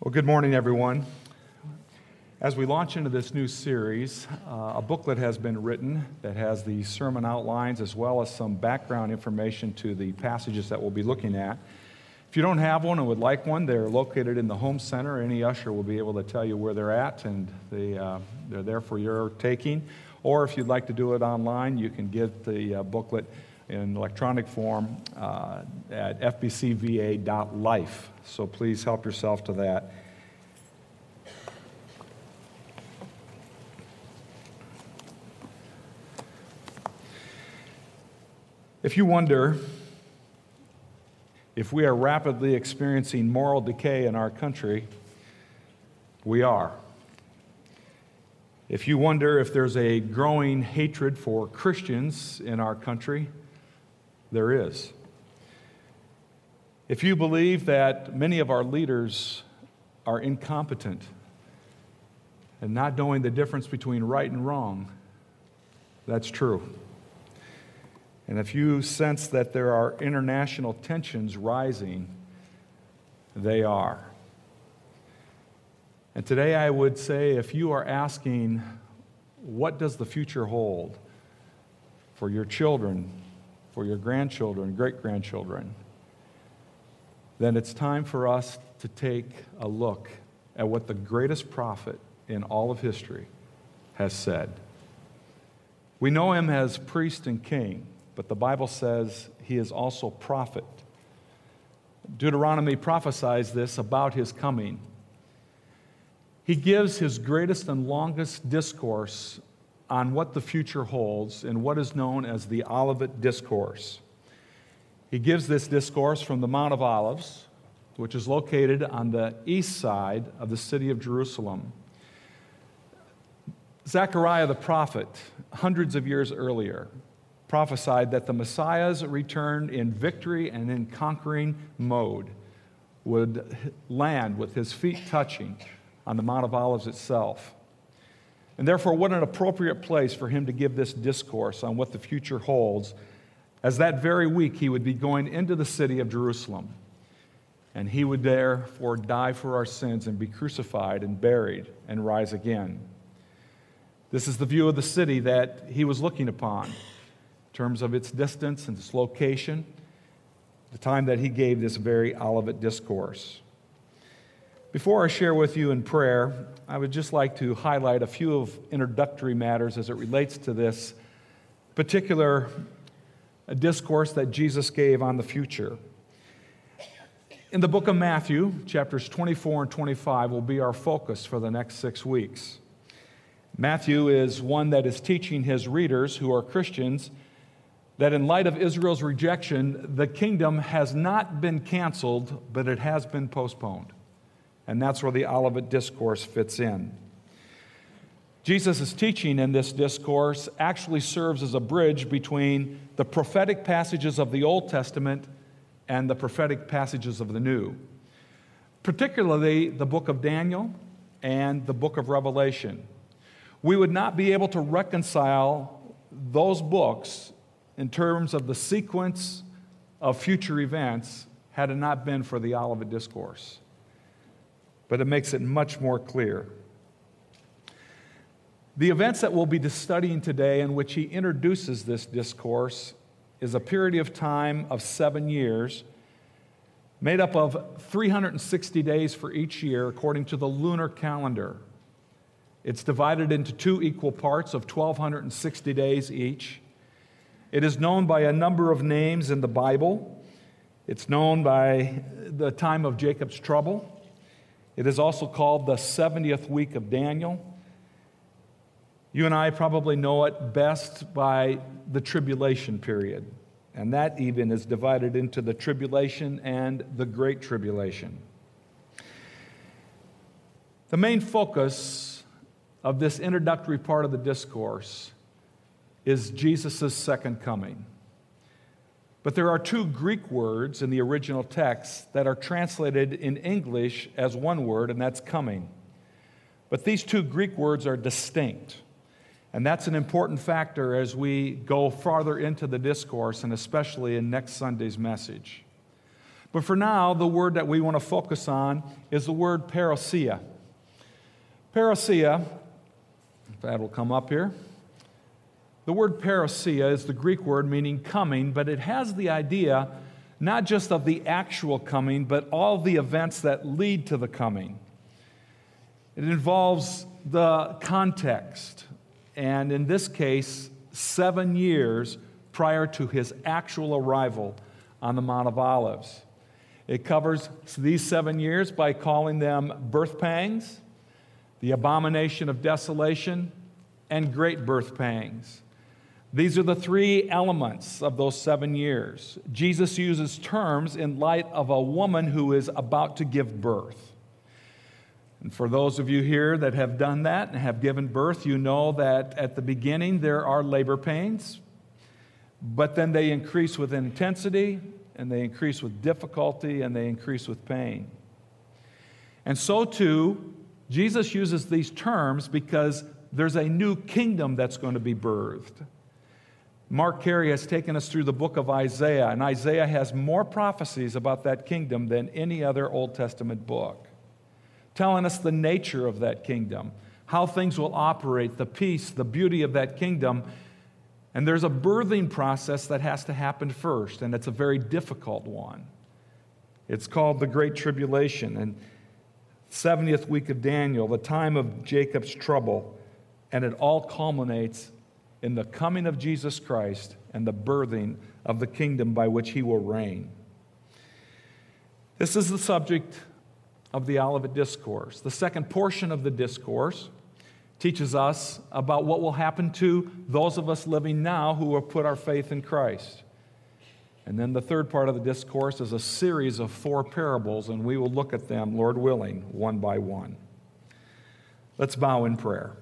Well, good morning, everyone. As we launch into this new series, uh, a booklet has been written that has the sermon outlines as well as some background information to the passages that we'll be looking at. If you don't have one and would like one, they're located in the home center. Any usher will be able to tell you where they're at, and they, uh, they're there for your taking. Or if you'd like to do it online, you can get the uh, booklet in electronic form uh, at fbcva.life. So please help yourself to that. If you wonder if we are rapidly experiencing moral decay in our country, we are. If you wonder if there's a growing hatred for Christians in our country, there is. If you believe that many of our leaders are incompetent and not knowing the difference between right and wrong, that's true. And if you sense that there are international tensions rising, they are. And today I would say if you are asking, what does the future hold for your children, for your grandchildren, great grandchildren, then it's time for us to take a look at what the greatest prophet in all of history has said. We know him as priest and king, but the Bible says he is also prophet. Deuteronomy prophesies this about his coming. He gives his greatest and longest discourse on what the future holds in what is known as the Olivet Discourse. He gives this discourse from the Mount of Olives, which is located on the east side of the city of Jerusalem. Zechariah the prophet, hundreds of years earlier, prophesied that the Messiah's return in victory and in conquering mode would land with his feet touching on the Mount of Olives itself. And therefore, what an appropriate place for him to give this discourse on what the future holds, as that very week he would be going into the city of Jerusalem. And he would therefore die for our sins and be crucified and buried and rise again. This is the view of the city that he was looking upon in terms of its distance and its location, the time that he gave this very Olivet discourse. Before I share with you in prayer, I would just like to highlight a few of introductory matters as it relates to this particular uh, discourse that Jesus gave on the future. In the book of Matthew, chapters 24 and 25 will be our focus for the next six weeks. Matthew is one that is teaching his readers, who are Christians, that in light of Israel's rejection, the kingdom has not been canceled, but it has been postponed. And that's where the Olivet Discourse fits in. Jesus' teaching in this discourse actually serves as a bridge between the prophetic passages of the Old Testament and the prophetic passages of the New, particularly the book of Daniel and the book of Revelation. We would not be able to reconcile those books in terms of the sequence of future events had it not been for the Olivet Discourse but it makes it much more clear. The events that we'll be studying today, in which he introduces this discourse, is a period of time of seven years, made up of 360 days for each year according to the lunar calendar. It's divided into two equal parts of 1,260 days each. It is known by a number of names in the Bible. It's known by the time of Jacob's trouble. It is also called the 70th week of Daniel. You and I probably know it best by the tribulation period, and that even is divided into the tribulation and the great tribulation. The main focus of this introductory part of the discourse is Jesus' second coming. But there are two Greek words in the original text that are translated in English as one word, and that's coming. But these two Greek words are distinct. And that's an important factor as we go farther into the discourse, and especially in next Sunday's message. But for now, the word that we want to focus on is the word parousia. Parousia, if that will come up here. The word parousia is the Greek word meaning coming, but it has the idea not just of the actual coming, but all the events that lead to the coming. It involves the context, and in this case, seven years prior to his actual arrival on the Mount of Olives. It covers these seven years by calling them birth pangs, the abomination of desolation, and great birth pangs. These are the three elements of those seven years. Jesus uses terms in light of a woman who is about to give birth. And for those of you here that have done that and have given birth, you know that at the beginning there are labor pains, but then they increase with intensity, and they increase with difficulty, and they increase with pain. And so too, Jesus uses these terms because there's a new kingdom that's going to be birthed. Mark Carey has taken us through the book of Isaiah, and Isaiah has more prophecies about that kingdom than any other Old Testament book, telling us the nature of that kingdom, how things will operate, the peace, the beauty of that kingdom. And there's a birthing process that has to happen first, and it's a very difficult one. It's called the Great Tribulation, and 70th week of Daniel, the time of Jacob's trouble, and it all culminates in the coming of Jesus Christ and the birthing of the kingdom by which he will reign. This is the subject of the Olivet Discourse. The second portion of the discourse teaches us about what will happen to those of us living now who have put our faith in Christ. And then the third part of the discourse is a series of four parables, and we will look at them, Lord willing, one by one. Let's bow in prayer.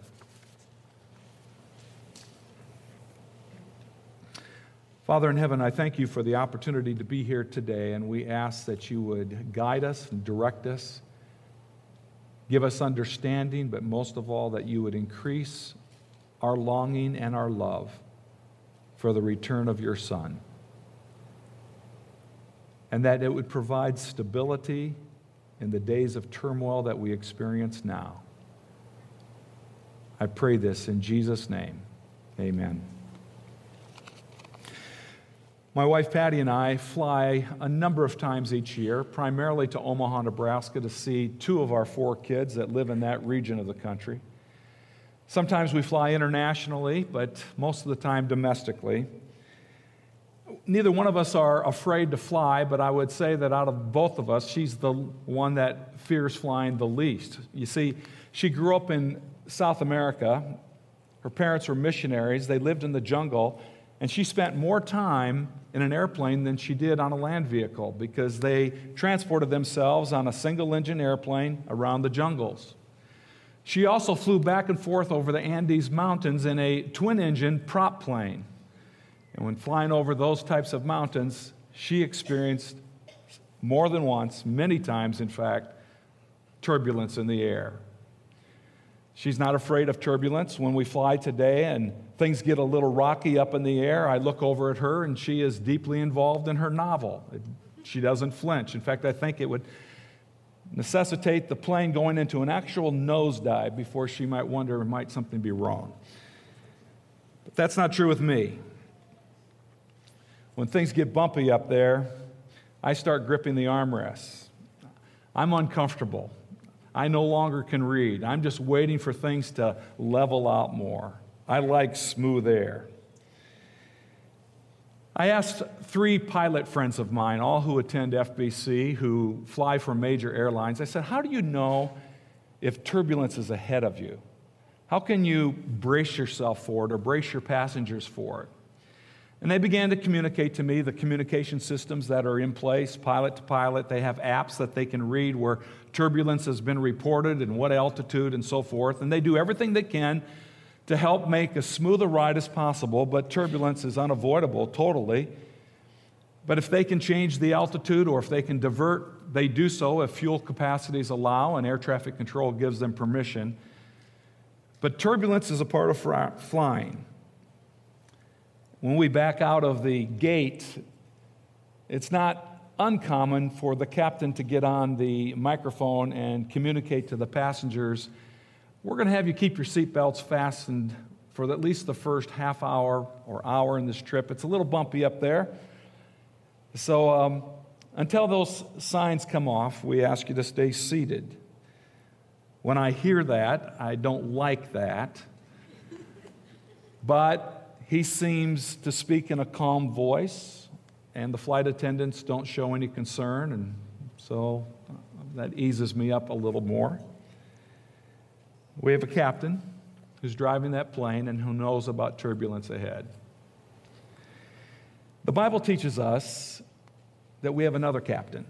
Father in heaven, I thank you for the opportunity to be here today, and we ask that you would guide us and direct us, give us understanding, but most of all, that you would increase our longing and our love for the return of your Son, and that it would provide stability in the days of turmoil that we experience now. I pray this in Jesus' name. Amen. My wife Patty and I fly a number of times each year, primarily to Omaha, Nebraska, to see two of our four kids that live in that region of the country. Sometimes we fly internationally, but most of the time domestically. Neither one of us are afraid to fly, but I would say that out of both of us, she's the one that fears flying the least. You see, she grew up in South America. Her parents were missionaries, they lived in the jungle, and she spent more time in an airplane than she did on a land vehicle because they transported themselves on a single engine airplane around the jungles. She also flew back and forth over the Andes Mountains in a twin engine prop plane. And when flying over those types of mountains, she experienced more than once, many times in fact, turbulence in the air. She's not afraid of turbulence. When we fly today and things get a little rocky up in the air, I look over at her and she is deeply involved in her novel. She doesn't flinch. In fact, I think it would necessitate the plane going into an actual nosedive before she might wonder, might something be wrong? But that's not true with me. When things get bumpy up there, I start gripping the armrests. I'm uncomfortable. I no longer can read. I'm just waiting for things to level out more. I like smooth air. I asked three pilot friends of mine, all who attend FBC, who fly for major airlines, I said, How do you know if turbulence is ahead of you? How can you brace yourself for it or brace your passengers for it? And they began to communicate to me the communication systems that are in place, pilot to pilot. They have apps that they can read where turbulence has been reported and what altitude and so forth. And they do everything they can to help make as smooth a ride as possible, but turbulence is unavoidable totally. But if they can change the altitude or if they can divert, they do so if fuel capacities allow and air traffic control gives them permission. But turbulence is a part of flying. When we back out of the gate, it's not uncommon for the captain to get on the microphone and communicate to the passengers. We're going to have you keep your seatbelts fastened for at least the first half hour or hour in this trip. It's a little bumpy up there. So, um, until those signs come off, we ask you to stay seated. When I hear that, I don't like that. But he seems to speak in a calm voice, and the flight attendants don't show any concern, and so that eases me up a little more. We have a captain who's driving that plane and who knows about turbulence ahead. The Bible teaches us that we have another captain.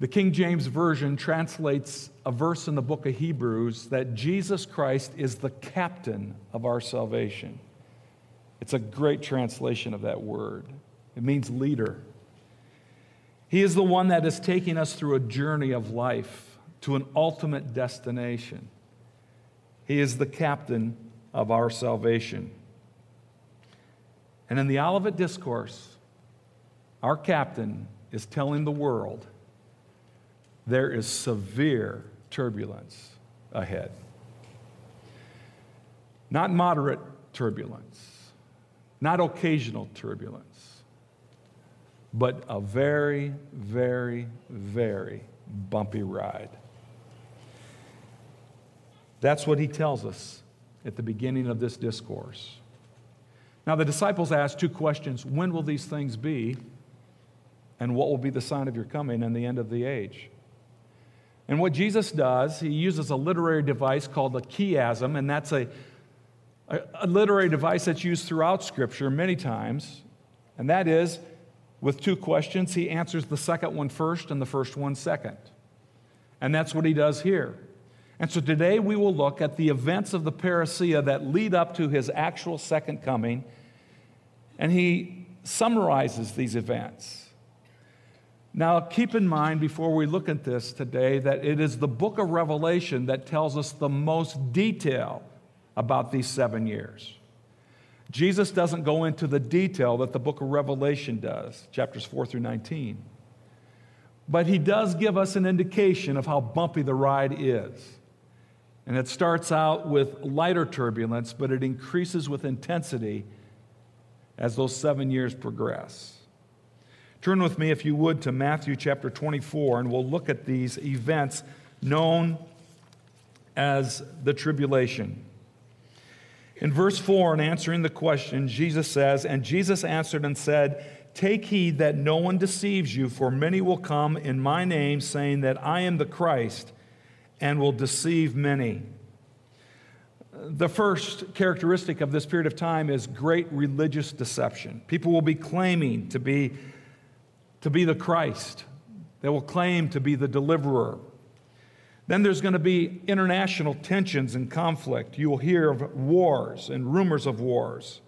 The King James Version translates a verse in the book of Hebrews that Jesus Christ is the captain of our salvation. It's a great translation of that word. It means leader. He is the one that is taking us through a journey of life to an ultimate destination. He is the captain of our salvation. And in the Olivet Discourse, our captain is telling the world there is severe turbulence ahead. Not moderate turbulence, not occasional turbulence, but a very, very, very bumpy ride. That's what he tells us at the beginning of this discourse. Now, the disciples asked two questions When will these things be? And what will be the sign of your coming and the end of the age? And what Jesus does, he uses a literary device called a chiasm, and that's a, a, a, literary device that's used throughout Scripture many times. And that is, with two questions, he answers the second one first and the first one second. And that's what he does here. And so today we will look at the events of the parousia that lead up to his actual second coming. And he summarizes these events. Now, keep in mind before we look at this today that it is the book of Revelation that tells us the most detail about these seven years. Jesus doesn't go into the detail that the book of Revelation does, chapters 4 through 19. But he does give us an indication of how bumpy the ride is. And it starts out with lighter turbulence, but it increases with intensity as those seven years progress. Turn with me, if you would, to Matthew chapter 24, and we'll look at these events known as the tribulation. In verse 4, in answering the question, Jesus says, And Jesus answered and said, Take heed that no one deceives you, for many will come in my name, saying that I am the Christ, and will deceive many. The first characteristic of this period of time is great religious deception. People will be claiming to be to be the Christ. They will claim to be the deliverer. Then there's going to be international tensions and conflict. You will hear of wars and rumors of wars.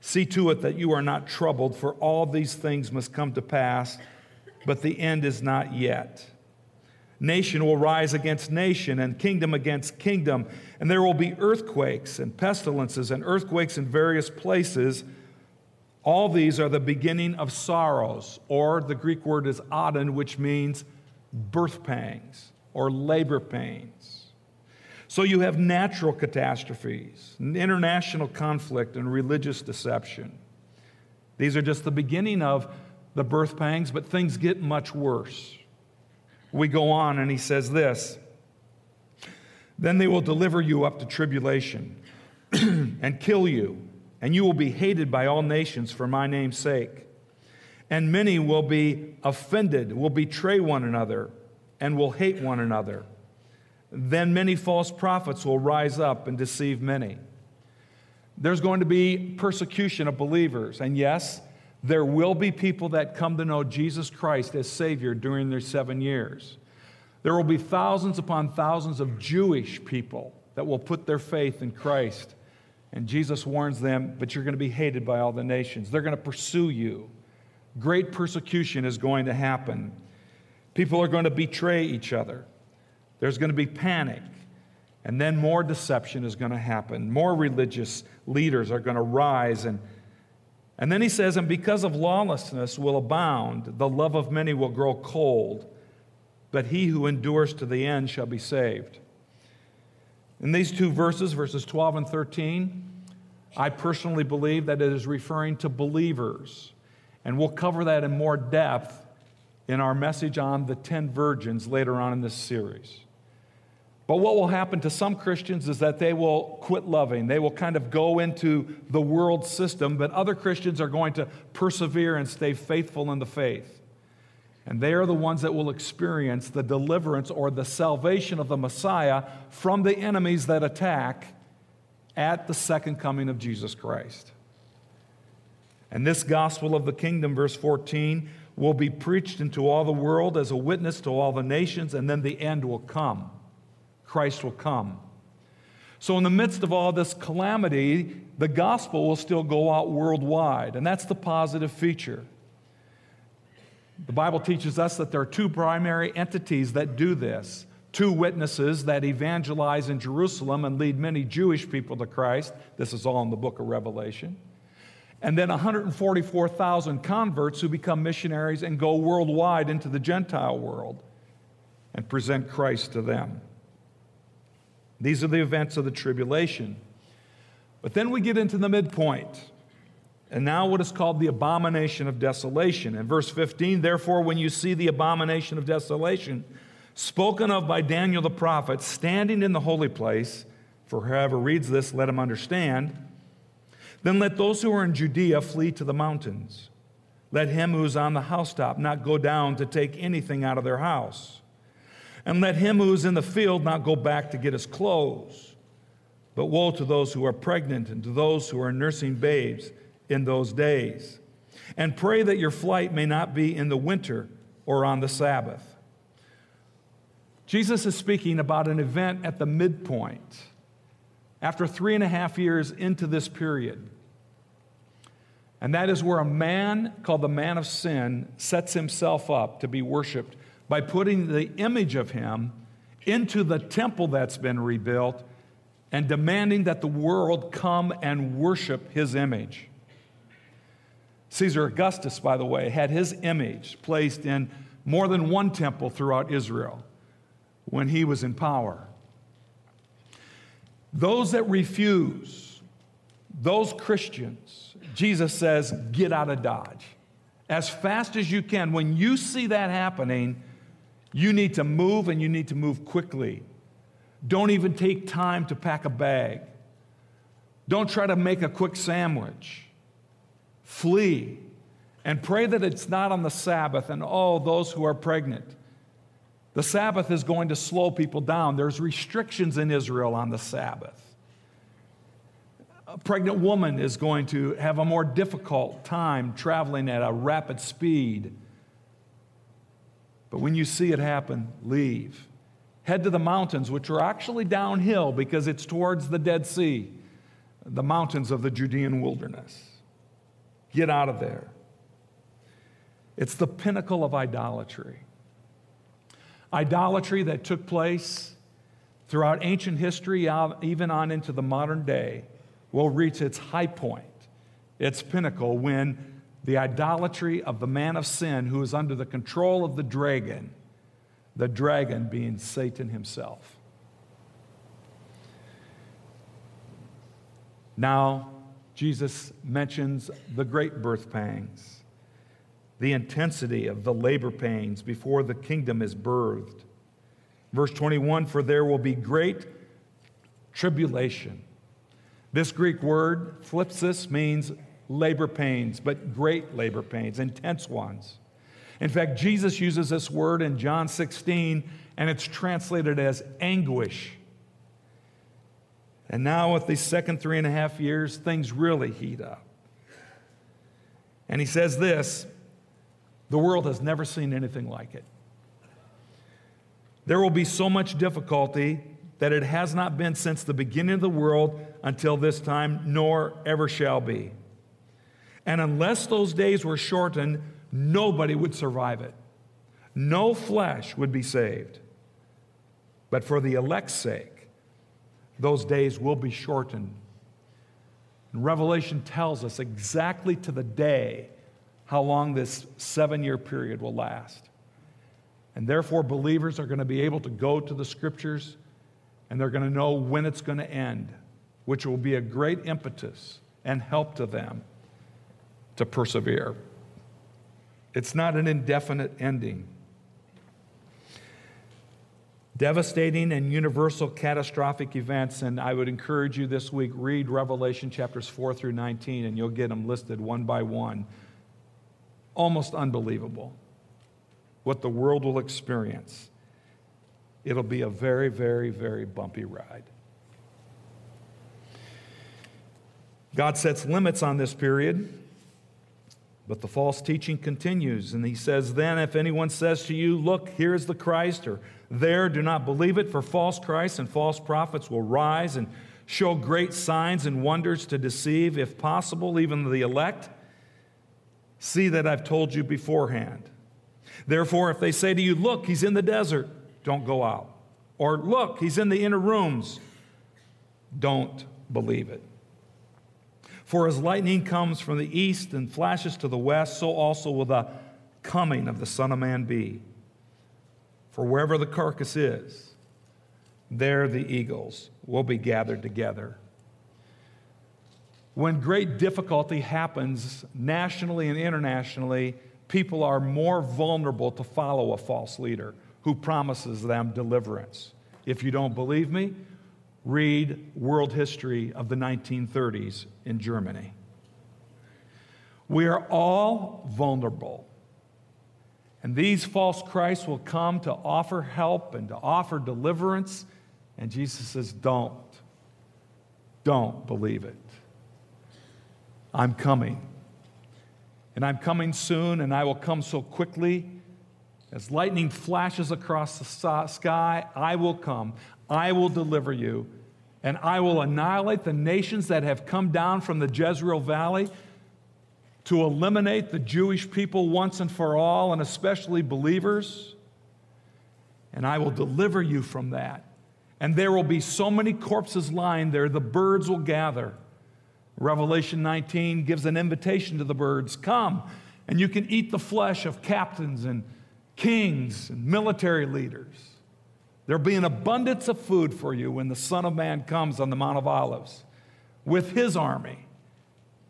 See to it that you are not troubled, for all these things must come to pass, but the end is not yet. Nation will rise against nation, and kingdom against kingdom, and there will be earthquakes and pestilences and earthquakes in various places all these are the beginning of sorrows, or the Greek word is adon, which means birth pangs or labor pains. So you have natural catastrophes, international conflict, and religious deception. These are just the beginning of the birth pangs, but things get much worse. We go on, and he says this Then they will deliver you up to tribulation and kill you and you will be hated by all nations for my name's sake. And many will be offended, will betray one another, and will hate one another. Then many false prophets will rise up and deceive many. There's going to be persecution of believers. And yes, there will be people that come to know Jesus Christ as Savior during their seven years. There will be thousands upon thousands of Jewish people that will put their faith in Christ. And Jesus warns them, but you're going to be hated by all the nations. They're going to pursue you. Great persecution is going to happen. People are going to betray each other. There's going to be panic. And then more deception is going to happen. More religious leaders are going to rise and, And then he says, And because of lawlessness will abound, the love of many will grow cold, but he who endures to the end shall be saved. In these two verses, verses 12 and 13, I personally believe that it is referring to believers. And we'll cover that in more depth in our message on the 10 virgins later on in this series. But what will happen to some Christians is that they will quit loving. They will kind of go into the world system, but other Christians are going to persevere and stay faithful in the faith. And they are the ones that will experience the deliverance or the salvation of the Messiah from the enemies that attack at the second coming of Jesus Christ. And this gospel of the kingdom, verse 14, will be preached into all the world as a witness to all the nations, and then the end will come. Christ will come. So, in the midst of all this calamity, the gospel will still go out worldwide, and that's the positive feature. The Bible teaches us that there are two primary entities that do this two witnesses that evangelize in Jerusalem and lead many Jewish people to Christ. This is all in the book of Revelation. And then 144,000 converts who become missionaries and go worldwide into the Gentile world and present Christ to them. These are the events of the tribulation. But then we get into the midpoint. And now, what is called the abomination of desolation. In verse 15, therefore, when you see the abomination of desolation, spoken of by Daniel the prophet, standing in the holy place, for whoever reads this, let him understand, then let those who are in Judea flee to the mountains. Let him who is on the housetop not go down to take anything out of their house. And let him who is in the field not go back to get his clothes. But woe to those who are pregnant and to those who are nursing babes in those days. And pray that your flight may not be in the winter or on the Sabbath. Jesus is speaking about an event at the midpoint, after three and a half years into this period. And that is where a man called the man of sin sets himself up to be worshiped by putting the image of him into the temple that's been rebuilt and demanding that the world come and worship his image. Caesar Augustus, by the way, had his image placed in more than one temple throughout Israel when he was in power. Those that refuse, those Christians, Jesus says, get out of Dodge. As fast as you can. When you see that happening, you need to move and you need to move quickly. Don't even take time to pack a bag. Don't try to make a quick sandwich. Flee and pray that it's not on the Sabbath and oh, those who are pregnant. The Sabbath is going to slow people down. There's restrictions in Israel on the Sabbath. A pregnant woman is going to have a more difficult time traveling at a rapid speed but when you see it happen, leave. Head to the mountains, which are actually downhill because it's towards the Dead Sea, the mountains of the Judean wilderness. Get out of there. It's the pinnacle of idolatry. Idolatry that took place throughout ancient history, even on into the modern day, will reach its high point, its pinnacle, when the idolatry of the man of sin who is under the control of the dragon, the dragon being Satan himself. Now, Jesus mentions the great birth pangs, the intensity of the labor pains before the kingdom is birthed. Verse 21 For there will be great tribulation. This Greek word, thlipsis, means labor pains, but great labor pains, intense ones. In fact, Jesus uses this word in John 16, and it's translated as anguish. And now, with these second three and a half years, things really heat up. And he says this the world has never seen anything like it. There will be so much difficulty that it has not been since the beginning of the world until this time, nor ever shall be. And unless those days were shortened, nobody would survive it. No flesh would be saved. But for the elect's sake, those days will be shortened. And Revelation tells us exactly to the day how long this seven year period will last. And therefore, believers are going to be able to go to the scriptures and they're going to know when it's going to end, which will be a great impetus and help to them to persevere. It's not an indefinite ending. Devastating and universal catastrophic events, and I would encourage you this week read Revelation chapters 4 through 19, and you'll get them listed one by one. Almost unbelievable what the world will experience. It'll be a very, very, very bumpy ride. God sets limits on this period. But the false teaching continues, and he says, Then if anyone says to you, Look, here is the Christ, or there, do not believe it, for false Christs and false prophets will rise and show great signs and wonders to deceive, if possible, even the elect. See that I've told you beforehand. Therefore, if they say to you, Look, he's in the desert, don't go out. Or, Look, he's in the inner rooms, don't believe it. For as lightning comes from the east and flashes to the west, so also will the coming of the Son of Man be. For wherever the carcass is, there the eagles will be gathered together. When great difficulty happens nationally and internationally, people are more vulnerable to follow a false leader who promises them deliverance. If you don't believe me, read world history of the 1930s in Germany. We are all vulnerable. And these false Christs will come to offer help and to offer deliverance. And Jesus says, Don't. Don't believe it. I'm coming. And I'm coming soon, and I will come so quickly. As lightning flashes across the sky, I will come. I will deliver you, and I will annihilate the nations that have come down from the Jezreel Valley to eliminate the Jewish people once and for all, and especially believers. And I will deliver you from that. And there will be so many corpses lying there, the birds will gather. Revelation 19 gives an invitation to the birds come, and you can eat the flesh of captains and kings and military leaders. There'll be an abundance of food for you when the Son of Man comes on the Mount of Olives with his army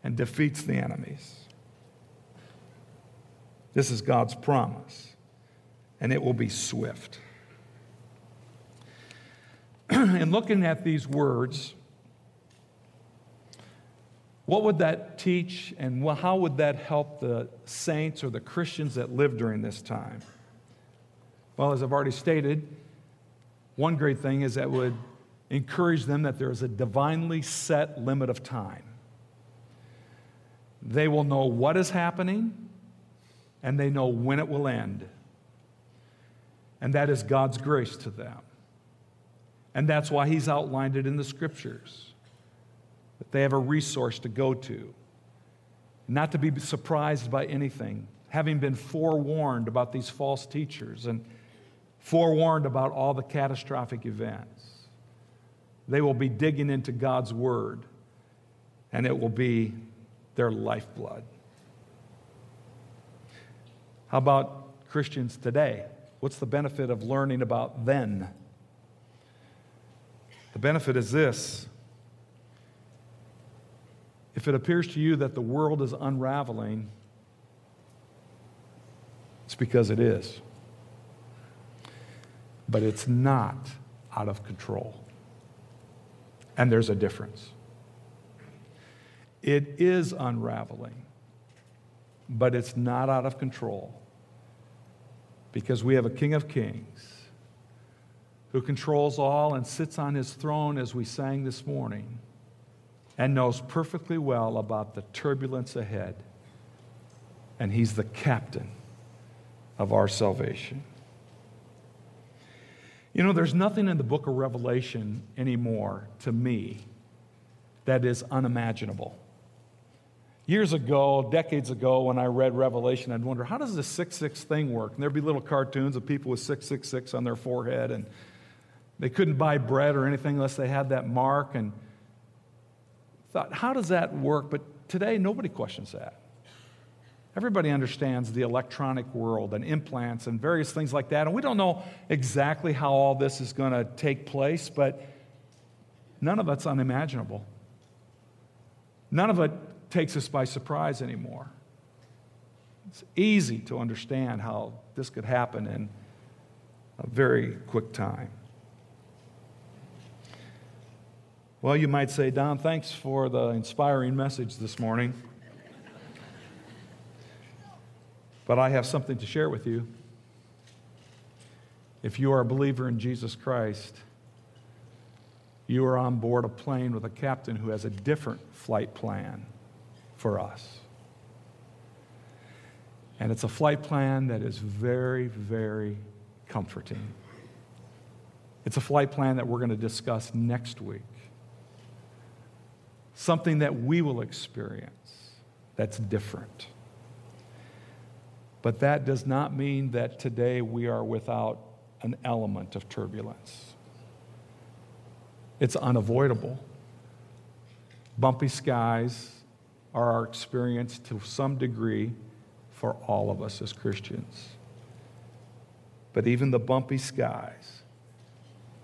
and defeats the enemies. This is God's promise, and it will be swift. In looking at these words, what would that teach, and how would that help the saints or the Christians that lived during this time? Well, as I've already stated, one great thing is that would encourage them that there is a divinely set limit of time. They will know what is happening and they know when it will end. And that is God's grace to them. And that's why He's outlined it in the scriptures that they have a resource to go to, not to be surprised by anything, having been forewarned about these false teachers and forewarned about all the catastrophic events. They will be digging into God's word, and it will be their lifeblood. How about Christians today? What's the benefit of learning about then? The benefit is this if it appears to you that the world is unraveling, it's because it is but it's not out of control. And there's a difference. It is unraveling, but it's not out of control because we have a King of Kings who controls all and sits on his throne as we sang this morning and knows perfectly well about the turbulence ahead. And he's the captain of our salvation. You know, there's nothing in the book of Revelation anymore to me that is unimaginable. Years ago, decades ago, when I read Revelation, I'd wonder, how does this 666 thing work? And there'd be little cartoons of people with 666 on their forehead, and they couldn't buy bread or anything unless they had that mark. And thought, how does that work? But today, nobody questions that. Everybody understands the electronic world and implants and various things like that. And we don't know exactly how all this is going to take place, but none of it's unimaginable. None of it takes us by surprise anymore. It's easy to understand how this could happen in a very quick time. Well, you might say, Don, thanks for the inspiring message this morning. But I have something to share with you. If you are a believer in Jesus Christ, you are on board a plane with a captain who has a different flight plan for us. And it's a flight plan that is very, very comforting. It's a flight plan that we're going to discuss next week. Something that we will experience that's different. But that does not mean that today we are without an element of turbulence. It's unavoidable. Bumpy skies are our experience to some degree for all of us as Christians. But even the bumpy skies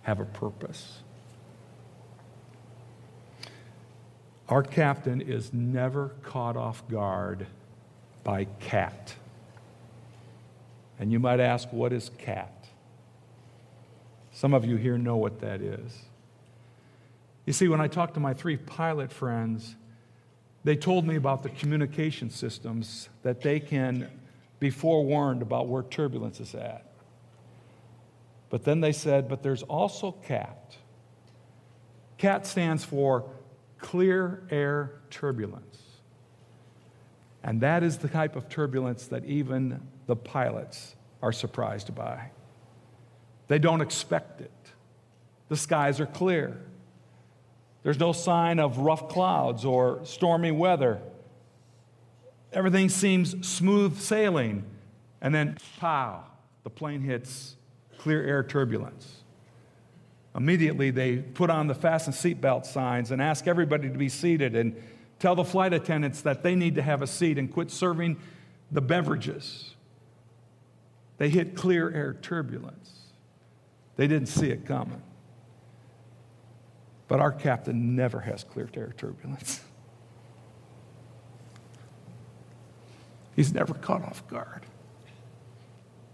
have a purpose. Our captain is never caught off guard by cat. And you might ask, what is cat? Some of you here know what that is. You see, when I talked to my three pilot friends, they told me about the communication systems that they can be forewarned about where turbulence is at. But then they said, but there's also CAT. CAT stands for clear air turbulence. And that is the type of turbulence that even the pilots are surprised by. They don't expect it. The skies are clear. There's no sign of rough clouds or stormy weather. Everything seems smooth sailing. And then, pow, the plane hits clear air turbulence. Immediately, they put on the fasten seatbelt signs and ask everybody to be seated and tell the flight attendants that they need to have a seat and quit serving the beverages. They hit clear air turbulence. They didn't see it coming. But our captain never has clear air turbulence. He's never caught off guard.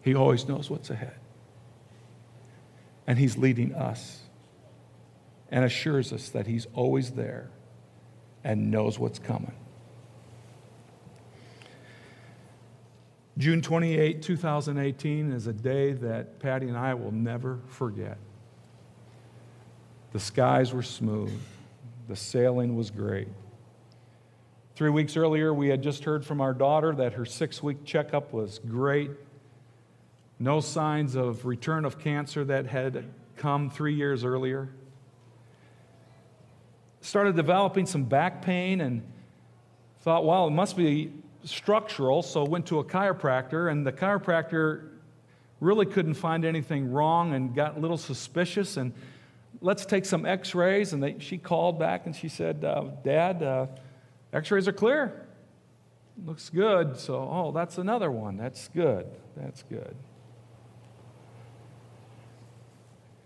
He always knows what's ahead. And he's leading us and assures us that he's always there and knows what's coming. June 28, 2018 is a day that Patty and I will never forget. The skies were smooth, the sailing was great. Three weeks earlier, we had just heard from our daughter that her six week checkup was great. No signs of return of cancer that had come three years earlier. Started developing some back pain and thought, well, it must be structural, so went to a chiropractor, and the chiropractor really couldn't find anything wrong and got a little suspicious. And let's take some x rays. And they, she called back and she said, uh, Dad, uh, x rays are clear. Looks good. So, oh, that's another one. That's good. That's good.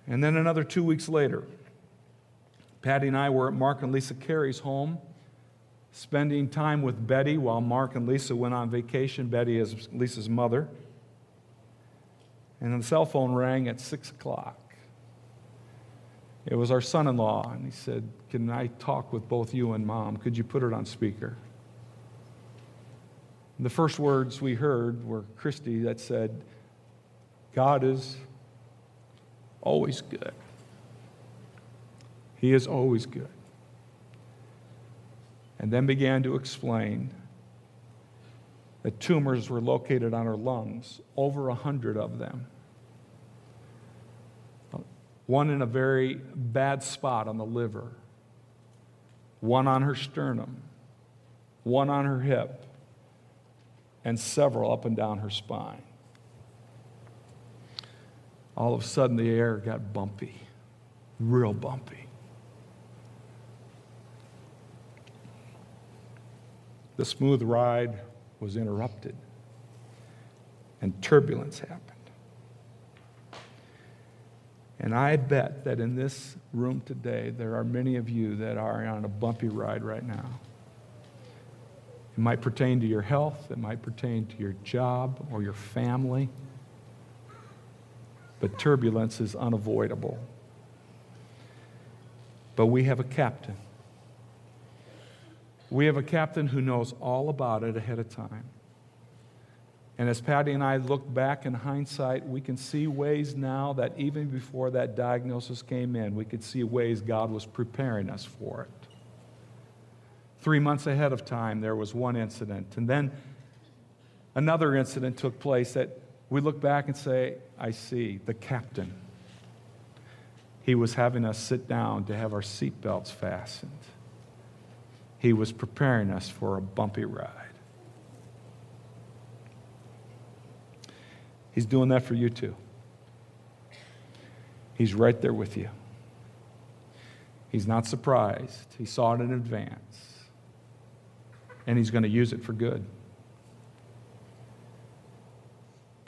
And then another two weeks later, Patty and I were at Mark and Lisa Carey's home spending time with Betty while Mark and Lisa went on vacation. Betty is Lisa's mother. And the cell phone rang at 6 o'clock. It was our son in law, and he said, Can I talk with both you and mom? Could you put it on speaker? The first words we heard were Christy that said, God is always good. He is always good and then began to explain that tumors were located on her lungs, over a hundred of them. One in a very bad spot on the liver, one on her sternum, one on her hip, and several up and down her spine. All of a sudden, the air got bumpy, real bumpy. the smooth ride was interrupted and turbulence happened. And I bet that in this room today, there are many of you that are on a bumpy ride right now. It might pertain to your health, it might pertain to your job or your family, but turbulence is unavoidable. But we have a captain. We have a captain who knows all about it ahead of time. And as Patty and I look back in hindsight, we can see ways now that even before that diagnosis came in, we could see ways God was preparing us for it. Three months ahead of time, there was one incident. And then another incident took place that we look back and say, I see, the captain. He was having us sit down to have our seatbelts fastened. He was preparing us for a bumpy ride. He's doing that for you too. He's right there with you. He's not surprised. He saw it in advance. And he's going to use it for good.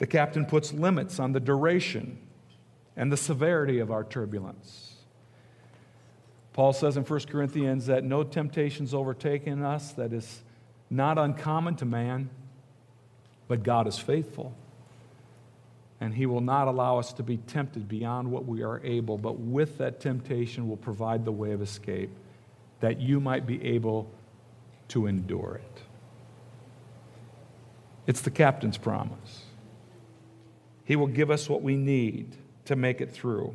The captain puts limits on the duration and the severity of our turbulence. Paul says in 1 Corinthians that no temptation's overtaken us that is not uncommon to man, but God is faithful and He will not allow us to be tempted beyond what we are able, but with that temptation will provide the way of escape that you might be able to endure it. It's the captain's promise. He will give us what we need to make it through.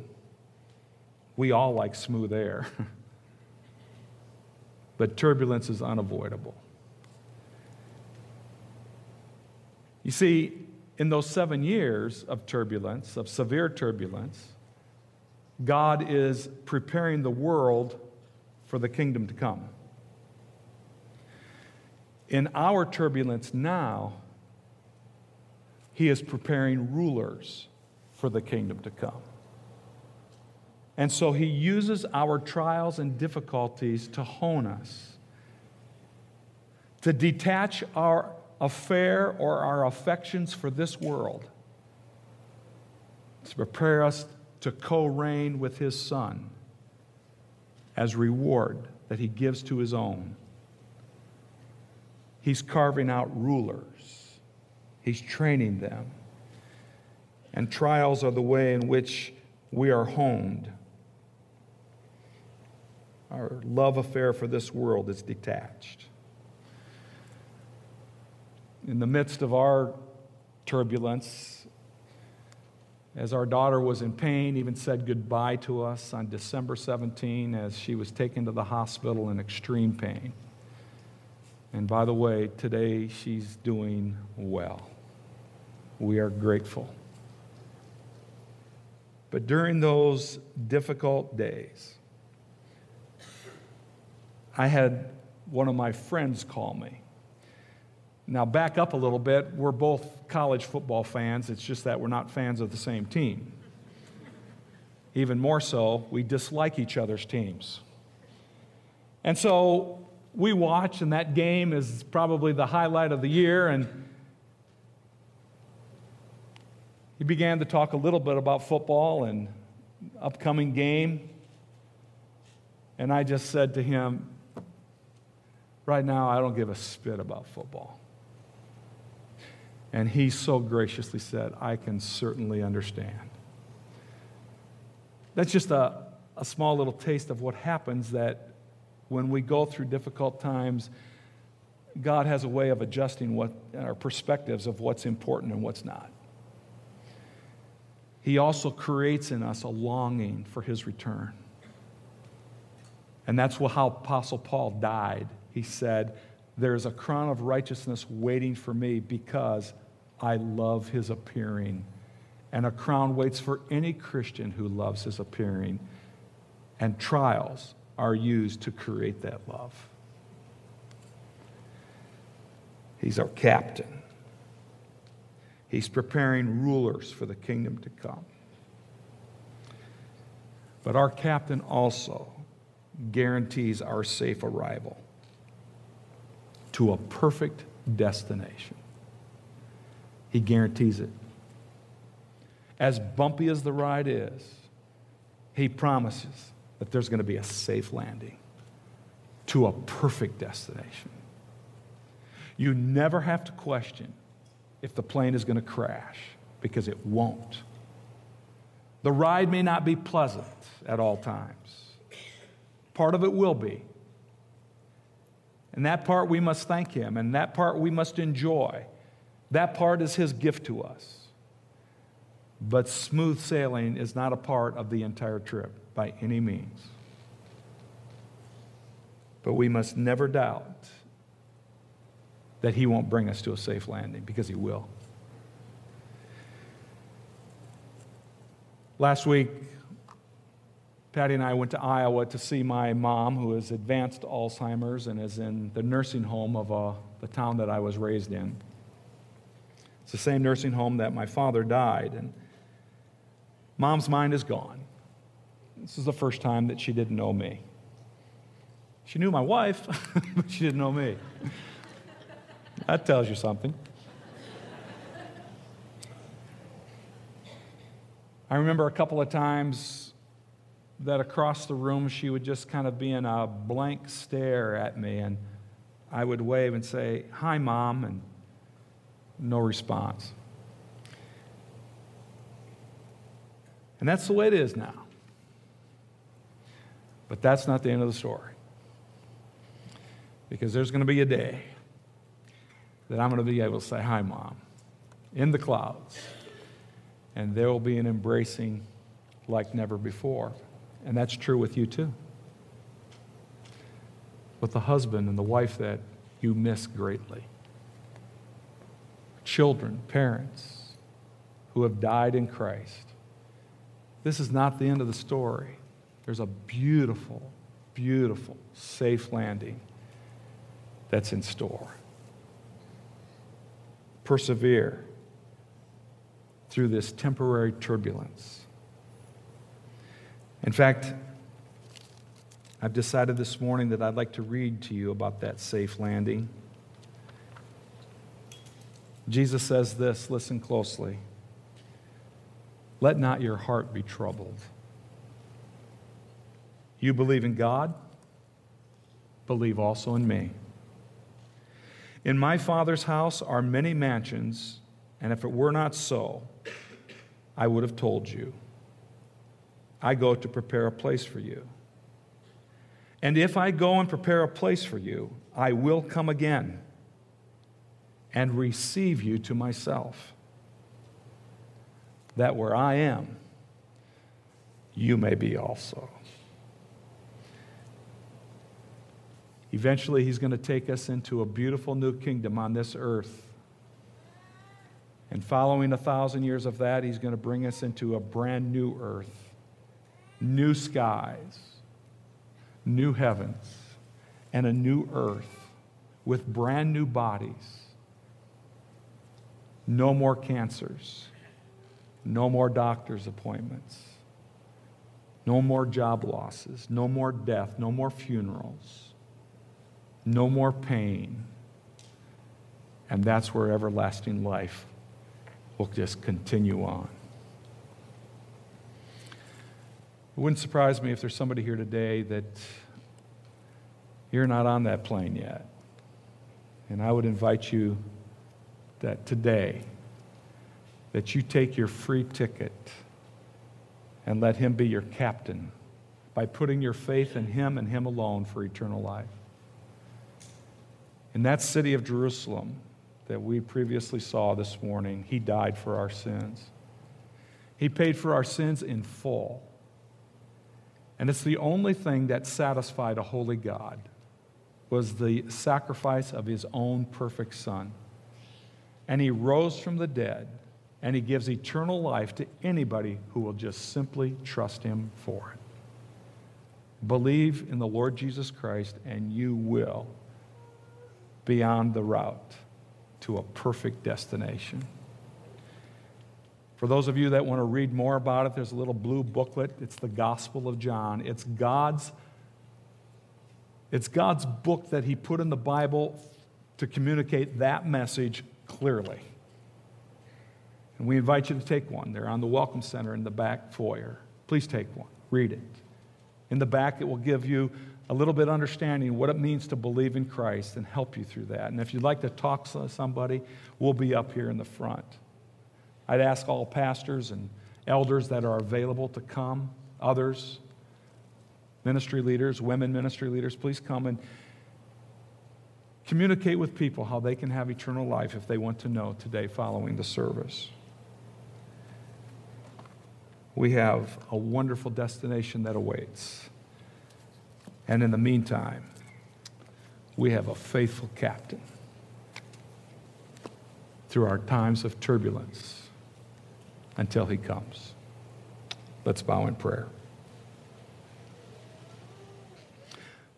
We all like smooth air, but turbulence is unavoidable. You see, in those seven years of turbulence, of severe turbulence, God is preparing the world for the kingdom to come. In our turbulence now, He is preparing rulers for the kingdom to come. And so He uses our trials and difficulties to hone us, to detach our affair or our affections for this world to prepare us to co reign with his Son as reward that he gives to his own. He's carving out rulers, he's training them. And trials are the way in which we are honed. Our love affair for this world is detached in the midst of our turbulence, as our daughter was in pain, even said goodbye to us on December 17 as she was taken to the hospital in extreme pain. And by the way, today she's doing well. We are grateful. But during those difficult days, I had one of my friends call me. Now, back up a little bit. We're both college football fans. It's just that we're not fans of the same team. Even more so, we dislike each other's teams. And so we watch, and that game is probably the highlight of the year. And he began to talk a little bit about football and upcoming game. And I just said to him, Right now, I don't give a spit about football. And he so graciously said, I can certainly understand. That's just a, a small little taste of what happens that when we go through difficult times, God has a way of adjusting what, our perspectives of what's important and what's not. He also creates in us a longing for his return. And that's how Apostle Paul died. He said, There's a crown of righteousness waiting for me because I love his appearing. And a crown waits for any Christian who loves his appearing. And trials are used to create that love. He's our captain. He's preparing rulers for the kingdom to come. But our captain also guarantees our safe arrival to a perfect destination. He guarantees it. As bumpy as the ride is, he promises that there's going to be a safe landing to a perfect destination. You never have to question if the plane is going to crash because it won't. The ride may not be pleasant at all times. Part of it will be. And that part we must thank Him, and that part we must enjoy. That part is His gift to us. But smooth sailing is not a part of the entire trip by any means. But we must never doubt that He won't bring us to a safe landing because He will. Last week, Patty and I went to Iowa to see my mom, who has advanced Alzheimer's and is in the nursing home of uh, the town that I was raised in. It's the same nursing home that my father died. And mom's mind is gone. This is the first time that she didn't know me. She knew my wife, but she didn't know me. That tells you something. I remember a couple of times that across the room she would just kind of be in a blank stare at me, and I would wave and say, Hi, Mom, and no response. And that's the way it is now. But that's not the end of the story. Because there's going to be a day that I'm going to be able to say, Hi, Mom, in the clouds and there will be an embracing like never before. And that's true with you too. With the husband and the wife that you miss greatly. Children, parents who have died in Christ. This is not the end of the story. There's a beautiful, beautiful, safe landing that's in store. Persevere through this temporary turbulence. In fact, I've decided this morning that I'd like to read to you about that safe landing. Jesus says this, listen closely. Let not your heart be troubled. You believe in God, believe also in me. In my Father's house are many mansions, and if it were not so, I would have told you. I go to prepare a place for you. And if I go and prepare a place for you, I will come again and receive you to myself, that where I am, you may be also. Eventually, he's going to take us into a beautiful new kingdom on this earth. And following a thousand years of that, he's going to bring us into a brand new earth, new skies, new heavens, and a new earth with brand new bodies. No more cancers, no more doctor's appointments, no more job losses, no more death, no more funerals, no more pain. And that's where everlasting life will just continue on. It wouldn't surprise me if there's somebody here today that you're not on that plane yet. And I would invite you that today that you take your free ticket and let him be your captain by putting your faith in him and him alone for eternal life. In that city of Jerusalem, that we previously saw this morning, he died for our sins. He paid for our sins in full. And it's the only thing that satisfied a holy God was the sacrifice of his own perfect son. And he rose from the dead and he gives eternal life to anybody who will just simply trust him for it. Believe in the Lord Jesus Christ and you will be on the route to a perfect destination. For those of you that want to read more about it, there's a little blue booklet. It's the Gospel of John. It's God's, it's God's book that He put in the Bible to communicate that message clearly. And we invite you to take one. They're on the Welcome Center in the back foyer. Please take one, read it. In the back, it will give you a little bit understanding what it means to believe in Christ and help you through that. And if you'd like to talk to somebody, we'll be up here in the front. I'd ask all pastors and elders that are available to come, others, ministry leaders, women ministry leaders, please come and communicate with people how they can have eternal life if they want to know today following the service. We have a wonderful destination that awaits. And in the meantime, we have a faithful captain through our times of turbulence until he comes. Let's bow in prayer.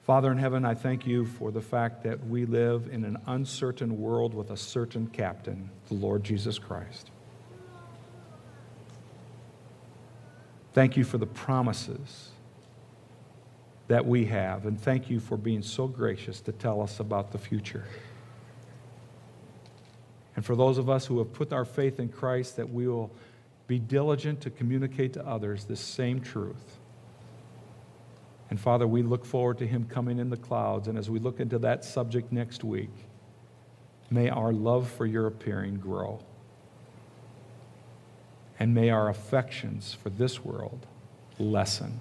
Father in heaven, I thank you for the fact that we live in an uncertain world with a certain captain, the Lord Jesus Christ. Thank you for the promises that we have, and thank you for being so gracious to tell us about the future. And for those of us who have put our faith in Christ, that we will be diligent to communicate to others this same truth. And Father, we look forward to Him coming in the clouds. And as we look into that subject next week, may our love for your appearing grow. And may our affections for this world lessen.